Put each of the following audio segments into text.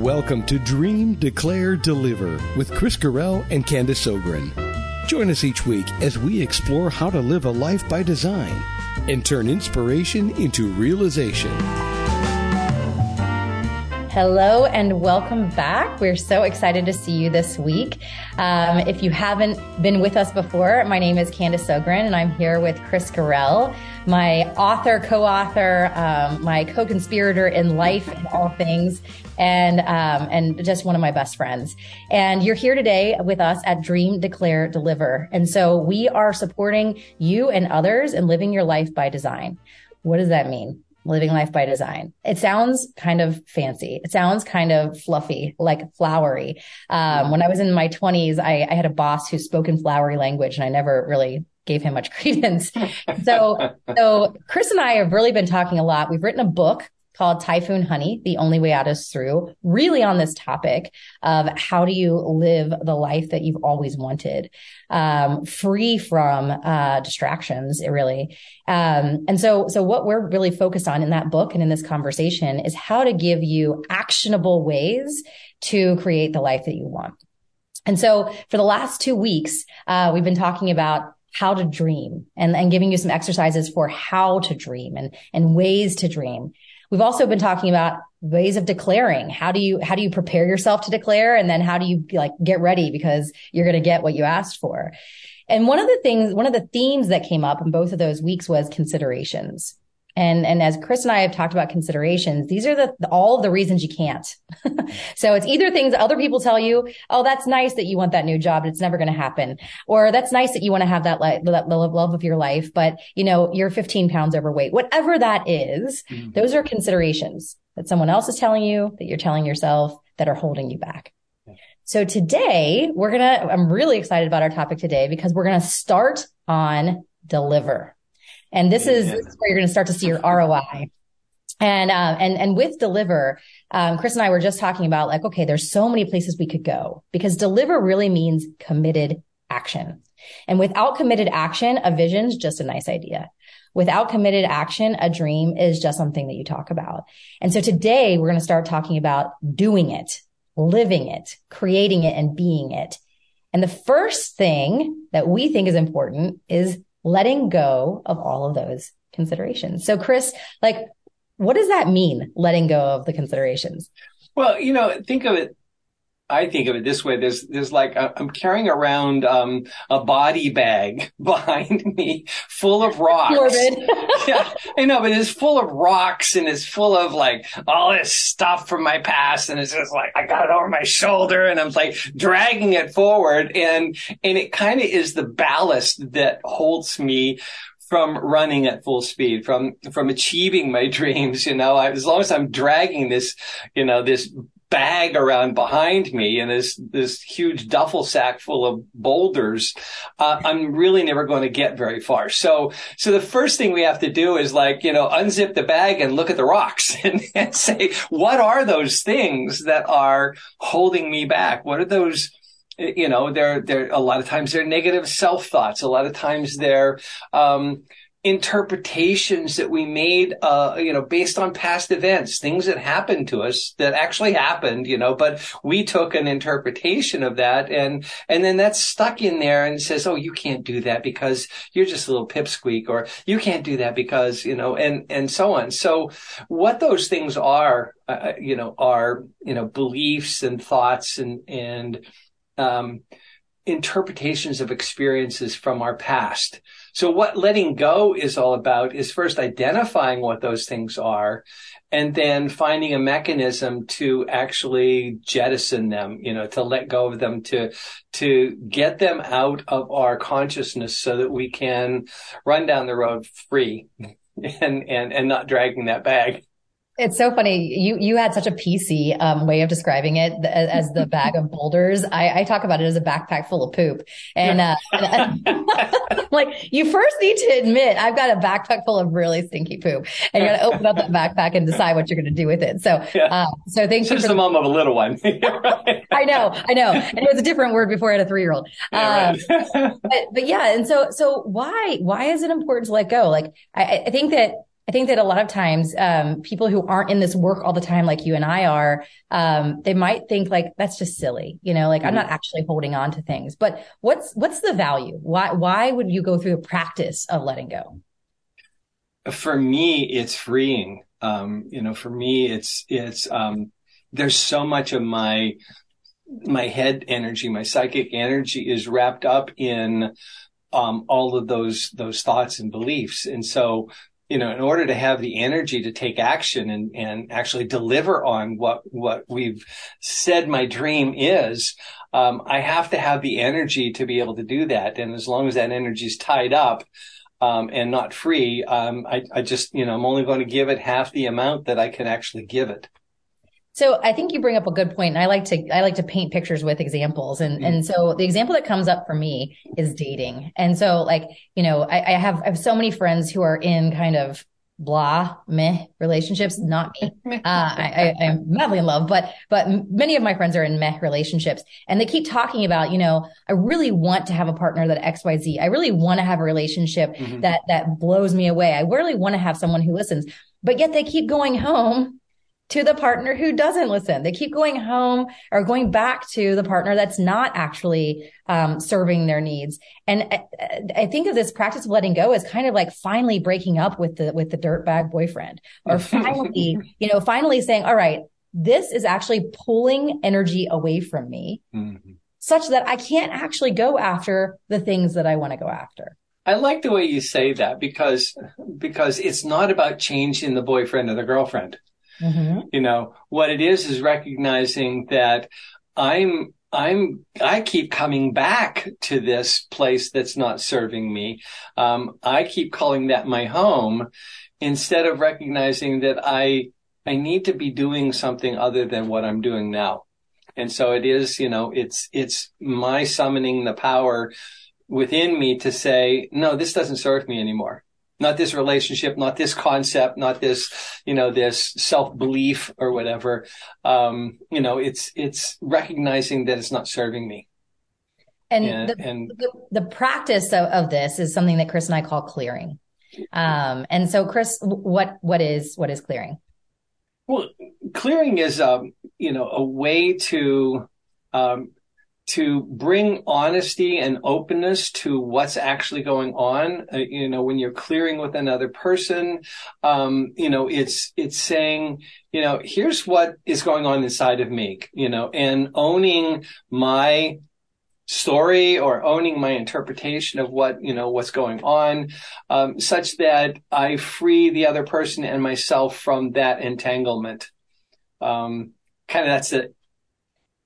Welcome to Dream, Declare, Deliver with Chris Carell and Candace Ogren. Join us each week as we explore how to live a life by design and turn inspiration into realization. Hello and welcome back. We're so excited to see you this week. Um, if you haven't been with us before, my name is Candace Ogren and I'm here with Chris Carell, my author, co-author, um, my co-conspirator in life and all things, and um, and just one of my best friends. And you're here today with us at Dream, Declare, Deliver. And so we are supporting you and others in living your life by design. What does that mean? living life by design. It sounds kind of fancy. It sounds kind of fluffy, like flowery. Um, when I was in my twenties, I, I, had a boss who spoke in flowery language and I never really gave him much credence. so, so Chris and I have really been talking a lot. We've written a book called Typhoon Honey, The Only Way Out is Through, really on this topic of how do you live the life that you've always wanted, um, free from uh, distractions, really. Um, and so, so what we're really focused on in that book and in this conversation is how to give you actionable ways to create the life that you want. And so for the last two weeks, uh, we've been talking about how to dream and, and giving you some exercises for how to dream and, and ways to dream. We've also been talking about ways of declaring. How do you, how do you prepare yourself to declare? And then how do you like get ready because you're going to get what you asked for? And one of the things, one of the themes that came up in both of those weeks was considerations. And, and as Chris and I have talked about considerations, these are the, all of the reasons you can't. so it's either things other people tell you, Oh, that's nice that you want that new job. but It's never going to happen. Or that's nice that you want to have that, li- that love of your life, but you know, you're 15 pounds overweight. Whatever that is, mm-hmm. those are considerations that someone else is telling you, that you're telling yourself that are holding you back. So today we're going to, I'm really excited about our topic today because we're going to start on deliver. And this is, this is where you're going to start to see your ROI. And, uh, and, and with deliver, um, Chris and I were just talking about like, okay, there's so many places we could go because deliver really means committed action. And without committed action, a vision's just a nice idea. Without committed action, a dream is just something that you talk about. And so today we're going to start talking about doing it, living it, creating it and being it. And the first thing that we think is important is letting go of all of those considerations. So Chris, like, what does that mean? Letting go of the considerations? Well, you know, think of it I think of it this way. There's, there's like, uh, I'm carrying around, um, a body bag behind me full of rocks. Morbid. yeah, I know, but it's full of rocks and it's full of like all this stuff from my past. And it's just like, I got it over my shoulder and I'm like dragging it forward. And, and it kind of is the ballast that holds me from running at full speed, from from achieving my dreams. You know, I, as long as I'm dragging this, you know, this bag around behind me and this this huge duffel sack full of boulders, uh, I'm really never going to get very far. So so the first thing we have to do is like you know unzip the bag and look at the rocks and, and say what are those things that are holding me back? What are those you know they're they're a lot of times they're negative self thoughts a lot of times they're um, interpretations that we made, uh, you know, based on past events, things that happened to us that actually happened, you know, but we took an interpretation of that and, and then that's stuck in there and says, oh, you can't do that because you're just a little pipsqueak or you can't do that because, you know, and, and so on. So what those things are, uh, uh you know, are, you know, beliefs and thoughts and, and, um, interpretations of experiences from our past. So what letting go is all about is first identifying what those things are and then finding a mechanism to actually jettison them, you know, to let go of them, to, to get them out of our consciousness so that we can run down the road free and, and, and not dragging that bag. It's so funny. You you had such a PC um, way of describing it as, the bag of boulders. I, I, talk about it as a backpack full of poop, and, uh, and like you first need to admit I've got a backpack full of really stinky poop, and you got to open up that backpack and decide what you're going to do with it. So, yeah. uh, so thank you. Just the mom of a little one. I know, I know, and it was a different word before I had a three year old. Yeah, right. Um, but but yeah, and so so why why is it important to let go? Like I, I think that I think that a lot of times, um, people who aren't in this work all the time, like you and I are, um, they might think like, that's just silly. You know, like mm-hmm. I'm not actually holding on to things, but what's, what's the value? Why, why would you go through the practice of letting go? For me, it's freeing. Um, you know, for me, it's, it's, um, there's so much of my, my head energy, my psychic energy is wrapped up in, um, all of those, those thoughts and beliefs. And so you know, in order to have the energy to take action and, and actually deliver on what, what we've said my dream is, um, I have to have the energy to be able to do that. And as long as that energy is tied up, um, and not free, um, I, I just, you know, I'm only going to give it half the amount that I can actually give it. So I think you bring up a good point, and I like to I like to paint pictures with examples, and mm and so the example that comes up for me is dating, and so like you know I, I have I have so many friends who are in kind of blah meh relationships not me. Uh, I, I am madly in love but but many of my friends are in meh relationships and they keep talking about you know i really want to have a partner that xyz i really want to have a relationship mm-hmm. that that blows me away. I really want to have someone who listens but yet they keep going home to the partner who doesn't listen. They keep going home or going back to the partner that's not actually um, serving their needs. And I, I, think of this practice of letting go as kind of like finally breaking up with the with the dirtbag boyfriend, or finally, you know, finally saying, "All right, this is actually pulling energy away from me." Mm-hmm. Such that I can't actually go after the things that I want to go after. I like the way you say that because because it's not about changing the boyfriend or the girlfriend. Mm-hmm. You know, what it is is recognizing that I'm I'm I keep coming back to this place that's not serving me. Um, I keep calling that my home instead of recognizing that I I need to be doing something other than what I'm doing now. And so it is, you know, it's it's my summoning the power within me to say, no, this doesn't serve me anymore not this relationship, not this concept, not this, you know, this self belief or whatever. Um, you know, it's, it's recognizing that it's not serving me. And, and, the, and the, the, practice of, of, this is something that Chris and I call clearing. Um, and so Chris, what, what is, what is clearing? Well, clearing is, um, you know, a way to, um, to bring honesty and openness to what's actually going on. Uh, you know, when you're clearing with another person, um, you know, it's, it's saying, you know, here's what is going on inside of me, you know, and owning my story or owning my interpretation of what, you know, what's going on, um, such that I free the other person and myself from that entanglement. Um, kind of that's it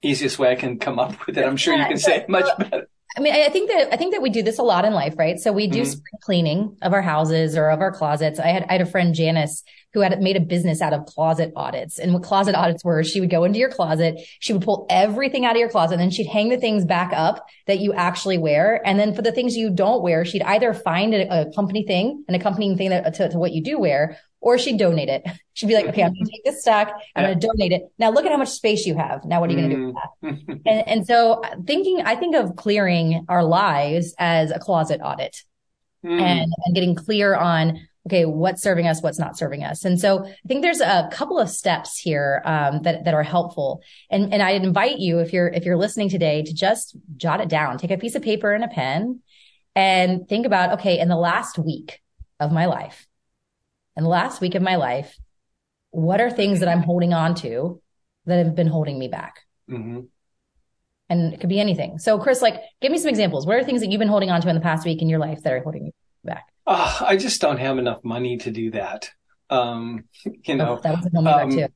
easiest way I can come up with it. I'm sure you can say it much better. I mean, I think that I think that we do this a lot in life, right? So we do mm-hmm. spring cleaning of our houses or of our closets. I had I had a friend Janice who had made a business out of closet audits. And what closet audits were, she would go into your closet, she would pull everything out of your closet, and then she'd hang the things back up that you actually wear. And then for the things you don't wear, she'd either find a, a company thing, an accompanying thing that, to, to what you do wear, or she'd donate it. She'd be like, okay, I'm going to take this stock. I'm yeah. going to donate it. Now look at how much space you have. Now what are you going to do with that? Mm. and, and so thinking, I think of clearing our lives as a closet audit mm. and, and getting clear on, okay, what's serving us, what's not serving us. And so I think there's a couple of steps here, um, that, that are helpful. And, and I invite you, if you're, if you're listening today to just jot it down, take a piece of paper and a pen and think about, okay, in the last week of my life, in the last week of my life, what are things that I'm holding on to that have been holding me back? Mm-hmm. And it could be anything. So, Chris, like, give me some examples. What are things that you've been holding on to in the past week in your life that are holding you back? Uh, I just don't have enough money to do that. Um, you know, oh, that was holding um, back too.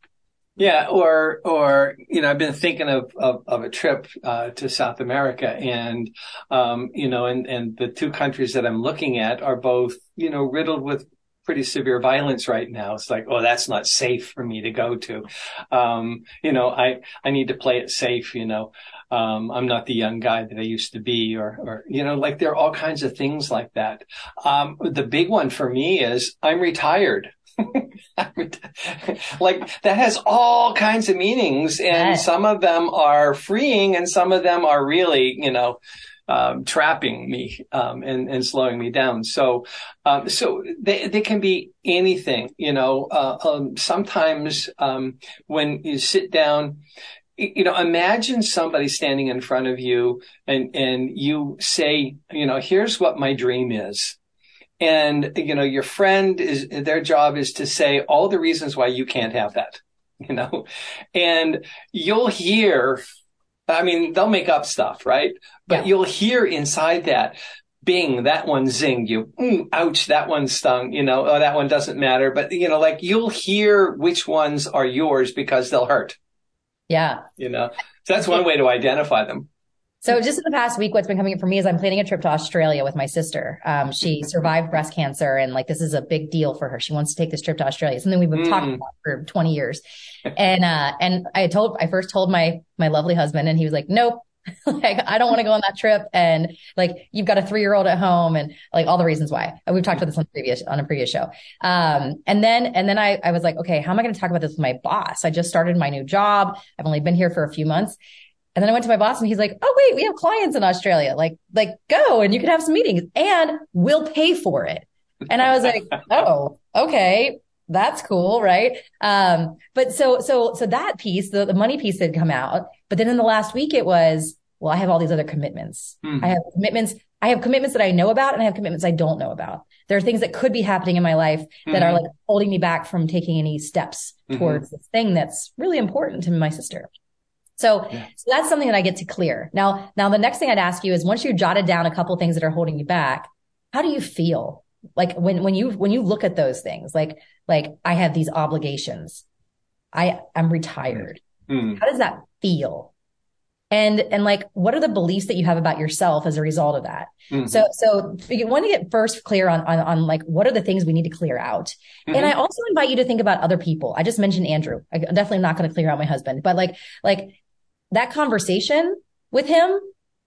Yeah, or or you know, I've been thinking of of, of a trip uh, to South America, and um, you know, and and the two countries that I'm looking at are both you know riddled with pretty severe violence right now. It's like, oh, that's not safe for me to go to. Um, you know, I, I need to play it safe, you know. Um, I'm not the young guy that I used to be or, or, you know, like there are all kinds of things like that. Um, the big one for me is I'm retired. like that has all kinds of meanings and some of them are freeing and some of them are really, you know, um, trapping me um, and, and slowing me down. So, um, so they, they can be anything, you know. Uh, um, sometimes um, when you sit down, you know, imagine somebody standing in front of you and, and you say, you know, here's what my dream is. And, you know, your friend is, their job is to say all the reasons why you can't have that, you know, and you'll hear I mean, they'll make up stuff, right? But yeah. you'll hear inside that, bing, that one zinged you. Mm, ouch, that one stung. You know, oh, that one doesn't matter. But, you know, like you'll hear which ones are yours because they'll hurt. Yeah. You know, so that's one way to identify them. So just in the past week, what's been coming up for me is I'm planning a trip to Australia with my sister. Um, she survived breast cancer and like this is a big deal for her. She wants to take this trip to Australia. Something we've been mm. talking about for 20 years. And, uh, and I told, I first told my, my lovely husband and he was like, nope. like I don't want to go on that trip. And like you've got a three year old at home and like all the reasons why. And we've talked about this on previous, on a previous show. Um, and then, and then I, I was like, okay, how am I going to talk about this with my boss? I just started my new job. I've only been here for a few months. And then I went to my boss and he's like, Oh, wait, we have clients in Australia. Like, like go and you can have some meetings and we'll pay for it. And I was like, Oh, okay. That's cool. Right. Um, but so, so, so that piece, the, the money piece had come out. But then in the last week, it was, well, I have all these other commitments. Mm-hmm. I have commitments. I have commitments that I know about and I have commitments I don't know about. There are things that could be happening in my life that mm-hmm. are like holding me back from taking any steps mm-hmm. towards this thing that's really important to my sister. So, yeah. so that's something that I get to clear. Now, now the next thing I'd ask you is once you jotted down a couple things that are holding you back, how do you feel? Like when, when you, when you look at those things, like, like I have these obligations. I, I'm retired. Mm. How does that feel? And, and like, what are the beliefs that you have about yourself as a result of that? Mm-hmm. So, so you want to get first clear on, on, on like, what are the things we need to clear out? Mm-hmm. And I also invite you to think about other people. I just mentioned Andrew. i am definitely not going to clear out my husband, but like, like that conversation with him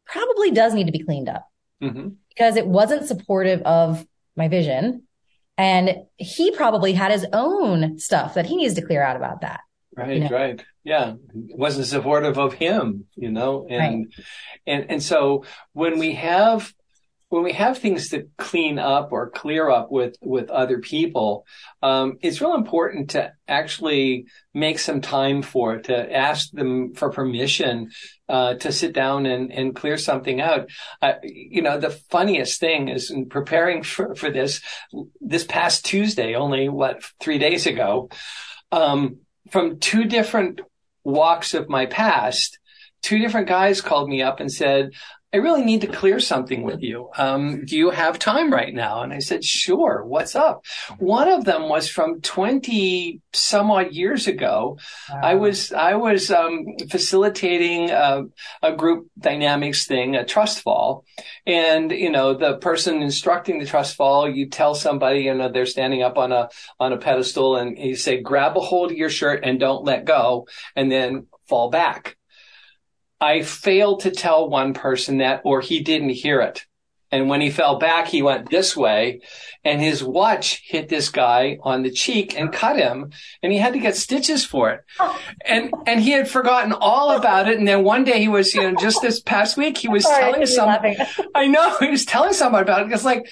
probably does need to be cleaned up mm-hmm. because it wasn't supportive of my vision. And he probably had his own stuff that he needs to clear out about that. Right, you know? right. Yeah. Wasn't supportive of him, you know, and, right. and, and so when we have when we have things to clean up or clear up with with other people, um, it's real important to actually make some time for it, to ask them for permission uh, to sit down and, and clear something out. You know, the funniest thing is in preparing for, for this, this past Tuesday, only what, three days ago, um, from two different walks of my past, two different guys called me up and said, I really need to clear something with you. Um, do you have time right now? And I said, sure. What's up? One of them was from 20 some odd years ago. Wow. I was, I was, um, facilitating a, a, group dynamics thing, a trust fall. And, you know, the person instructing the trust fall, you tell somebody, you know, they're standing up on a, on a pedestal and you say, grab a hold of your shirt and don't let go and then fall back. I failed to tell one person that, or he didn't hear it. And when he fell back, he went this way and his watch hit this guy on the cheek and cut him and he had to get stitches for it. And, and he had forgotten all about it. And then one day he was, you know, just this past week, he was Sorry, telling someone, I know he was telling somebody about it. It's like,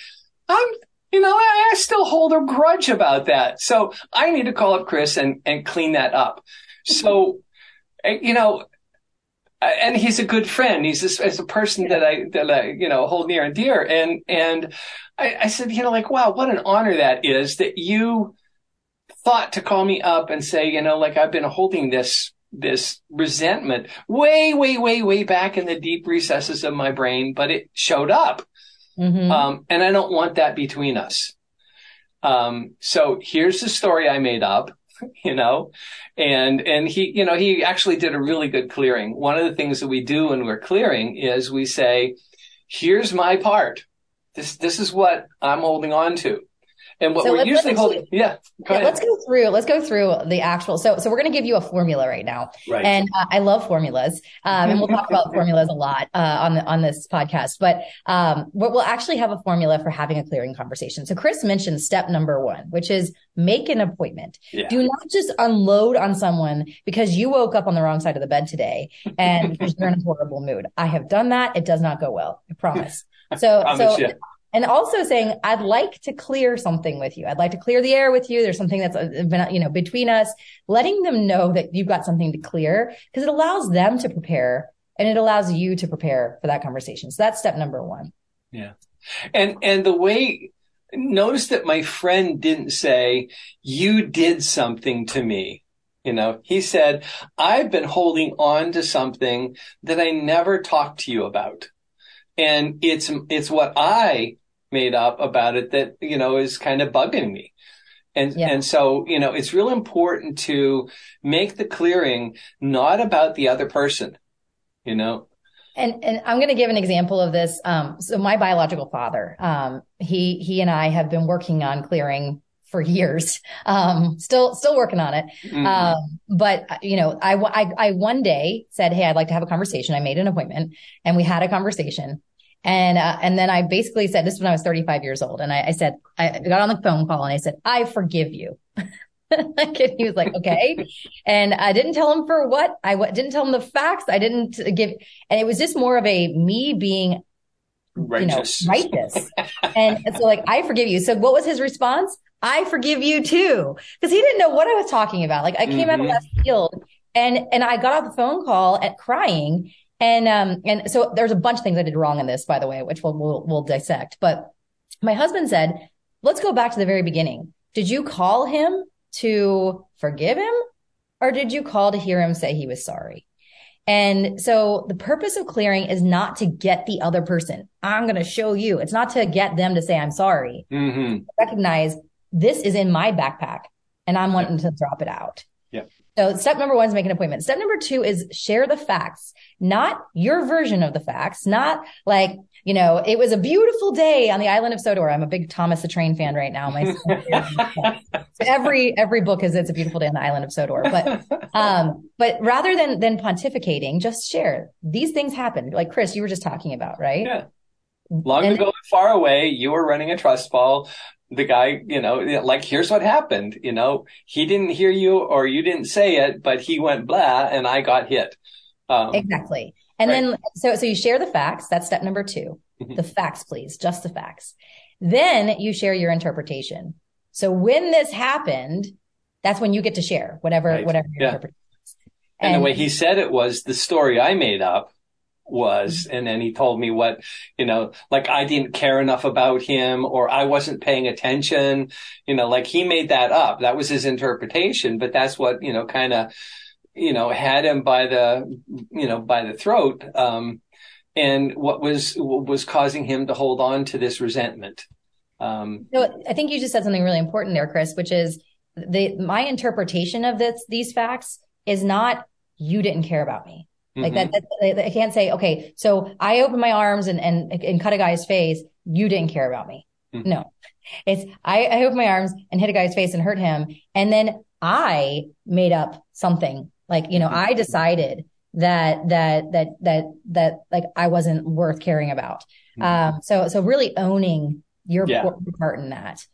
I'm, you know, I, I still hold a grudge about that. So I need to call up Chris and, and clean that up. So, eh, you know, and he's a good friend. He's this, as a person that I, that I, you know, hold near and dear. And, and I, I said, you know, like, wow, what an honor that is that you thought to call me up and say, you know, like I've been holding this, this resentment way, way, way, way back in the deep recesses of my brain, but it showed up. Mm-hmm. Um, and I don't want that between us. Um, so here's the story I made up. you know, and, and he, you know, he actually did a really good clearing. One of the things that we do when we're clearing is we say, here's my part. This, this is what I'm holding on to. And what so we're usually holding, yeah, go yeah let's go through, let's go through the actual. So, so we're going to give you a formula right now. Right. And uh, I love formulas. Um, and we'll talk about formulas a lot, uh, on the, on this podcast, but, um, we'll actually have a formula for having a clearing conversation. So Chris mentioned step number one, which is make an appointment. Yeah. Do not just unload on someone because you woke up on the wrong side of the bed today and you're in a horrible mood. I have done that. It does not go well. I promise. So, promise, so, and also saying i'd like to clear something with you. I'd like to clear the air with you. There's something that's uh, been you know between us. Letting them know that you've got something to clear because it allows them to prepare and it allows you to prepare for that conversation. So that's step number one. Yeah. And and the way notice that my friend didn't say you did something to me. You know, he said, I've been holding on to something that I never talked to you about. And it's, it's what I made up about it that, you know, is kind of bugging me. And, yeah. and so, you know, it's real important to make the clearing not about the other person, you know? And, and I'm going to give an example of this. Um, so my biological father, um, he, he and I have been working on clearing for years. Um, still, still working on it. Mm-hmm. Um, but you know, I, I, I one day said, Hey, I'd like to have a conversation. I made an appointment and we had a conversation and, uh, and then I basically said, this when I was 35 years old. And I, I said, I got on the phone call and I said, I forgive you. and he was like, okay. And I didn't tell him for what I w- didn't tell him the facts. I didn't give, and it was just more of a me being, righteous. you know, righteous. and, and so like, I forgive you. So what was his response? I forgive you too. Cause he didn't know what I was talking about. Like I came mm-hmm. out of mm-hmm. left field and, and I got off the phone call at crying and, um, and so there's a bunch of things I did wrong in this, by the way, which we'll, we'll, we'll dissect. But my husband said, let's go back to the very beginning. Did you call him to forgive him or did you call to hear him say he was sorry? And so the purpose of clearing is not to get the other person. I'm going to show you. It's not to get them to say I'm sorry. Mm-hmm. Recognize this is in my backpack and I'm wanting to drop it out. So step number one is make an appointment. Step number two is share the facts, not your version of the facts, not like, you know, it was a beautiful day on the island of Sodor. I'm a big Thomas the Train fan right now. My every, every book is It's a Beautiful Day on the Island of Sodor. But, um, but rather than, than pontificating, just share these things happen. Like Chris, you were just talking about, right? Yeah. Long and, ago, far away, you were running a trust fall the guy, you know, like, here's what happened. You know, he didn't hear you or you didn't say it, but he went blah and I got hit. Um, exactly. And right. then, so, so you share the facts. That's step number 2 mm-hmm. The facts, please. Just the facts. Then you share your interpretation. So when this happened, that's when you get to share whatever, right. whatever your yeah. interpretation is. And, and the way he said it was the story I made up was. And then he told me what, you know, like I didn't care enough about him or I wasn't paying attention, you know, like he made that up. That was his interpretation, but that's what, you know, kind of, you know, had him by the, you know, by the throat. Um, and what was, was causing him to hold on to this resentment. Um, so I think you just said something really important there, Chris, which is the, my interpretation of this, these facts is not, you didn't care about me. Like mm-hmm. that, that, I can't say, okay, so I open my arms and, and, and cut a guy's face. You didn't care about me. Mm-hmm. No, it's, I, I open my arms and hit a guy's face and hurt him. And then I made up something like, you know, I decided that, that, that, that, that like I wasn't worth caring about. Mm-hmm. Um, so, so really owning your yeah. part in that.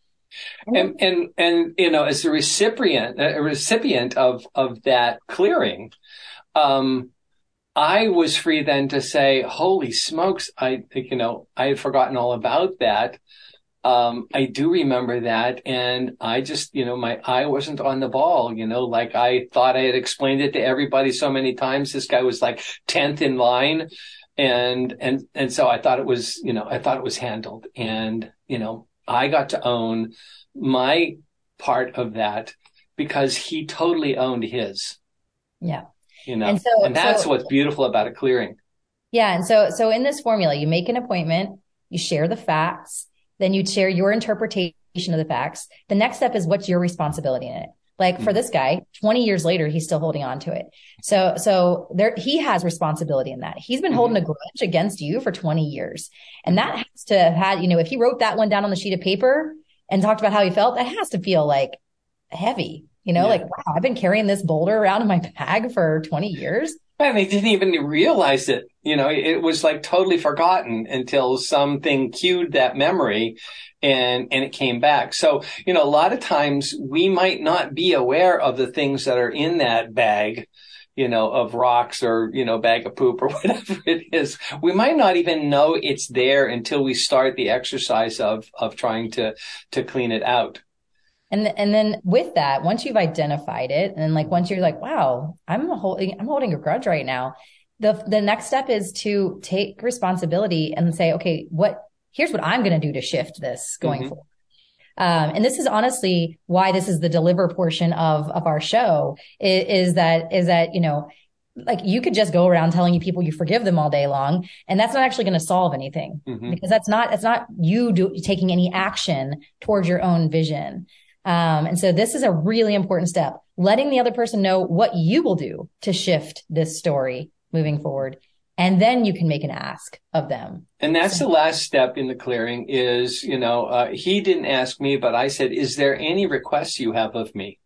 And, and, and, you know, as a recipient, a recipient of, of that clearing, um, I was free then to say, holy smokes, I, you know, I had forgotten all about that. Um, I do remember that. And I just, you know, my eye wasn't on the ball, you know, like I thought I had explained it to everybody so many times. This guy was like 10th in line. And, and, and so I thought it was, you know, I thought it was handled and, you know, I got to own my part of that because he totally owned his. Yeah. You know, and, so, and that's so, what's beautiful about a clearing. Yeah. And so, so in this formula, you make an appointment, you share the facts, then you share your interpretation of the facts. The next step is what's your responsibility in it. Like for mm-hmm. this guy, 20 years later, he's still holding on to it. So, so there, he has responsibility in that. He's been mm-hmm. holding a grudge against you for 20 years. And that has to have had, you know, if he wrote that one down on the sheet of paper, and talked about how he felt, that has to feel like heavy. You know, yeah. like, wow, I've been carrying this boulder around in my bag for 20 years. And they didn't even realize it. You know, it was like totally forgotten until something cued that memory and, and it came back. So, you know, a lot of times we might not be aware of the things that are in that bag, you know, of rocks or, you know, bag of poop or whatever it is. We might not even know it's there until we start the exercise of, of trying to, to clean it out. And and then with that, once you've identified it, and like once you're like, wow, I'm holding I'm holding a grudge right now. The the next step is to take responsibility and say, okay, what here's what I'm going to do to shift this going mm-hmm. forward. Um, and this is honestly why this is the deliver portion of of our show is, is that is that you know like you could just go around telling you people you forgive them all day long and that's not actually going to solve anything mm-hmm. because that's not it's not you do, taking any action towards your own vision um, and so this is a really important step, letting the other person know what you will do to shift this story moving forward. And then you can make an ask of them. And that's so. the last step in the clearing is, you know, uh, he didn't ask me, but I said, is there any requests you have of me?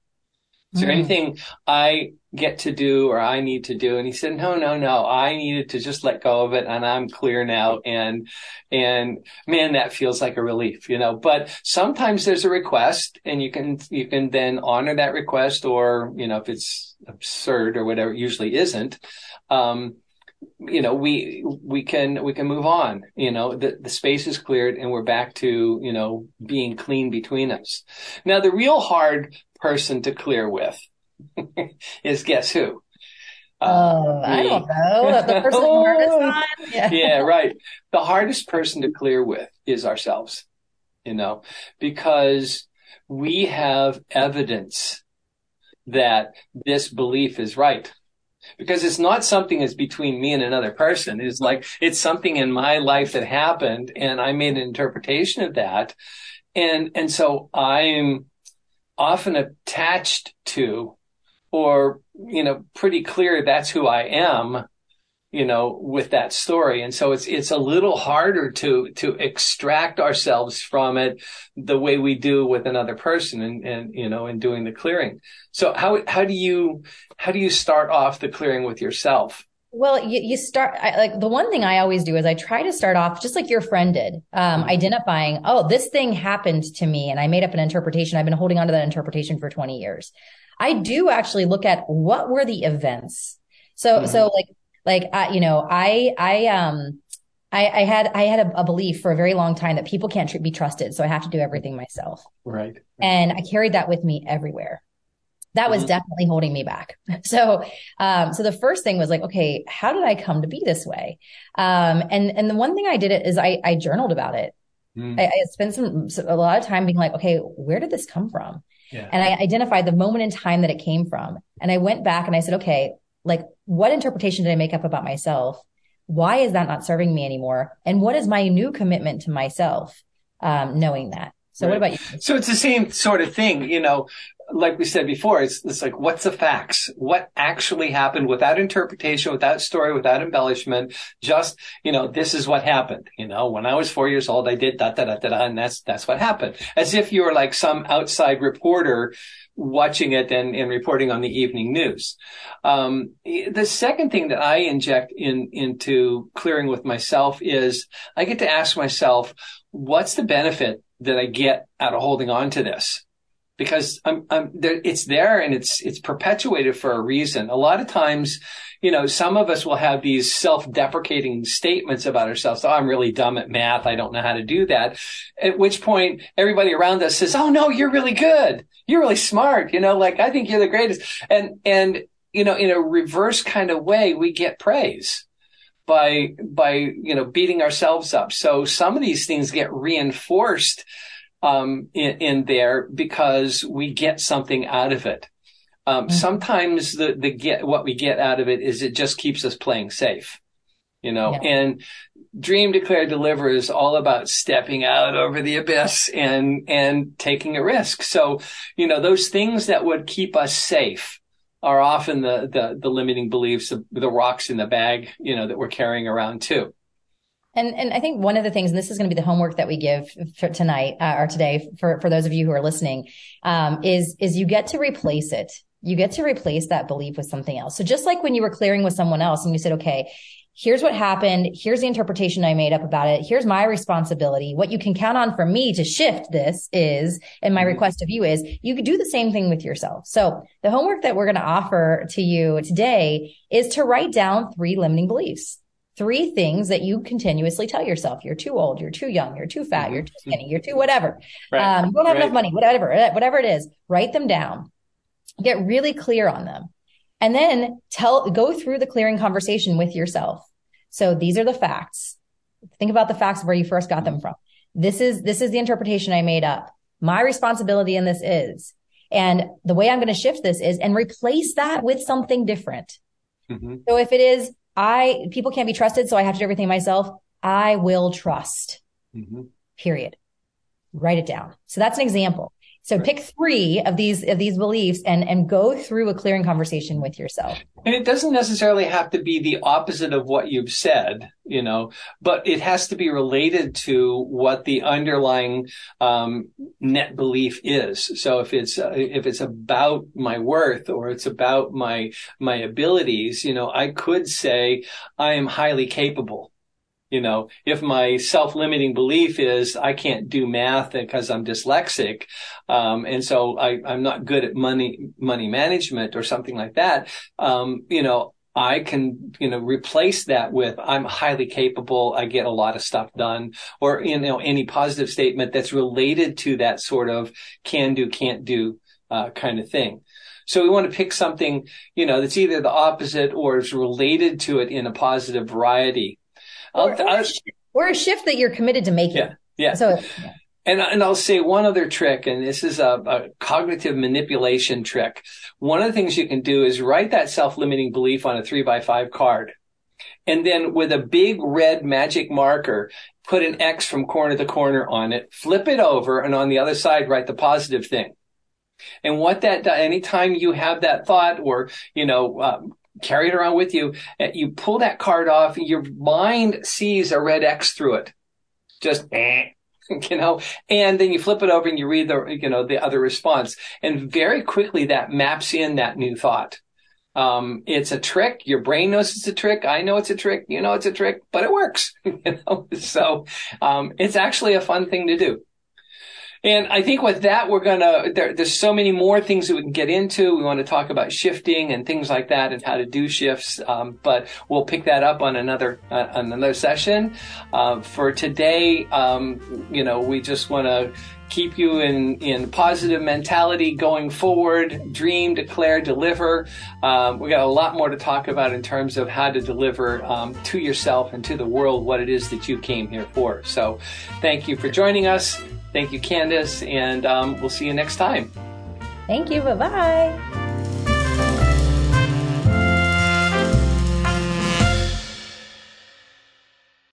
Is there mm. anything I get to do or I need to do? And he said, no, no, no. I needed to just let go of it and I'm clear now. And, and man, that feels like a relief, you know, but sometimes there's a request and you can, you can then honor that request or, you know, if it's absurd or whatever, usually isn't. Um, you know, we, we can, we can move on, you know, the, the space is cleared and we're back to, you know, being clean between us. Now, the real hard person to clear with is guess who? Uh, oh, I don't know. The person oh? Yeah. yeah, right. The hardest person to clear with is ourselves, you know, because we have evidence that this belief is right because it's not something that's between me and another person. It's like, it's something in my life that happened and I made an interpretation of that. And, and so I'm often attached to or, you know, pretty clear that's who I am, you know, with that story. And so it's, it's a little harder to, to extract ourselves from it the way we do with another person and, and, you know, in doing the clearing. So how, how do you, how do you start off the clearing with yourself? Well, you, you start I, like the one thing I always do is I try to start off just like your friend did, um, mm-hmm. identifying, oh, this thing happened to me and I made up an interpretation. I've been holding on to that interpretation for 20 years. I do actually look at what were the events. So, mm-hmm. so like, like, uh, you know, I, I, um, I, I had, I had a, a, belief for a very long time that people can't tr- be trusted. So I have to do everything myself. Right. And I carried that with me everywhere that was mm-hmm. definitely holding me back. So, um, so the first thing was like, okay, how did I come to be this way? Um, and, and the one thing I did it is I, I journaled about it. Mm. I, I, spent some, a lot of time being like, okay, where did this come from? Yeah. And I identified the moment in time that it came from. And I went back and I said, okay, like what interpretation did I make up about myself? Why is that not serving me anymore? And what is my new commitment to myself? Um, knowing that. So right. what about you? So it's the same sort of thing, you know, like we said before, it's, it's like, what's the facts? What actually happened without interpretation, without story, without embellishment? Just, you know, this is what happened. You know, when I was four years old, I did da da da da da, and that's, that's what happened. As if you were like some outside reporter watching it and, and reporting on the evening news. Um, the second thing that I inject in, into clearing with myself is I get to ask myself, what's the benefit that I get out of holding on to this? Because I'm, I'm there, it's there and it's it's perpetuated for a reason. A lot of times, you know, some of us will have these self-deprecating statements about ourselves. Oh, I'm really dumb at math. I don't know how to do that. At which point everybody around us says, "Oh no, you're really good. You're really smart." You know, like I think you're the greatest. And and you know, in a reverse kind of way, we get praise by by you know beating ourselves up. So some of these things get reinforced um, in, in, there because we get something out of it. Um, mm-hmm. Sometimes the the get what we get out of it is it just keeps us playing safe, you know. Yeah. And Dream Declare Deliver is all about stepping out over the abyss and and taking a risk. So you know those things that would keep us safe are often the the, the limiting beliefs, the, the rocks in the bag, you know, that we're carrying around too. And, and I think one of the things, and this is going to be the homework that we give for tonight uh, or today for, for those of you who are listening, um, is, is you get to replace it. You get to replace that belief with something else. So just like when you were clearing with someone else and you said, okay, here's what happened. Here's the interpretation I made up about it. Here's my responsibility. What you can count on for me to shift this is, and my mm-hmm. request of you is you could do the same thing with yourself. So the homework that we're going to offer to you today is to write down three limiting beliefs. Three things that you continuously tell yourself. You're too old. You're too young. You're too fat. You're too mm-hmm. skinny. You're too whatever. Right. Um, you don't have right. enough money, whatever, whatever it is. Write them down. Get really clear on them. And then tell, go through the clearing conversation with yourself. So these are the facts. Think about the facts where you first got them from. This is, this is the interpretation I made up. My responsibility in this is, and the way I'm going to shift this is and replace that with something different. Mm-hmm. So if it is, I, people can't be trusted, so I have to do everything myself. I will trust. Mm-hmm. Period. Write it down. So that's an example. So right. pick three of these of these beliefs and and go through a clearing conversation with yourself. And it doesn't necessarily have to be the opposite of what you've said, you know, but it has to be related to what the underlying um, net belief is. So if it's uh, if it's about my worth or it's about my my abilities, you know, I could say I am highly capable you know, if my self-limiting belief is I can't do math because I'm dyslexic, um, and so I, am not good at money money management or something like that, um, you know, I can, you know, replace that with I'm highly capable. I get a lot of stuff done, or you know, any positive statement that's related to that sort of can do, can't do uh, kind of thing. So we want to pick something, you know, that's either the opposite or is related to it in a positive variety or, or, or, a shift that you're committed to making. Yeah. Yeah. So, yeah. And, and I'll say one other trick, and this is a, a, cognitive manipulation trick. One of the things you can do is write that self-limiting belief on a three by five card. And then with a big red magic marker, put an X from corner to corner on it, flip it over, and on the other side, write the positive thing. And what that, anytime you have that thought or, you know, um, carry it around with you. You pull that card off, your mind sees a red X through it. Just, eh, you know, and then you flip it over and you read the, you know, the other response. And very quickly that maps in that new thought. Um, it's a trick. Your brain knows it's a trick. I know it's a trick. You know it's a trick, but it works. you know, so um, it's actually a fun thing to do. And I think with that, we're gonna, there, there's so many more things that we can get into. We want to talk about shifting and things like that and how to do shifts. Um, but we'll pick that up on another, uh, on another session. Uh, for today, um, you know, we just want to keep you in, in positive mentality going forward. Dream, declare, deliver. Um, we got a lot more to talk about in terms of how to deliver um, to yourself and to the world what it is that you came here for. So thank you for joining us. Thank you, Candace, and um, we'll see you next time. Thank you. Bye bye.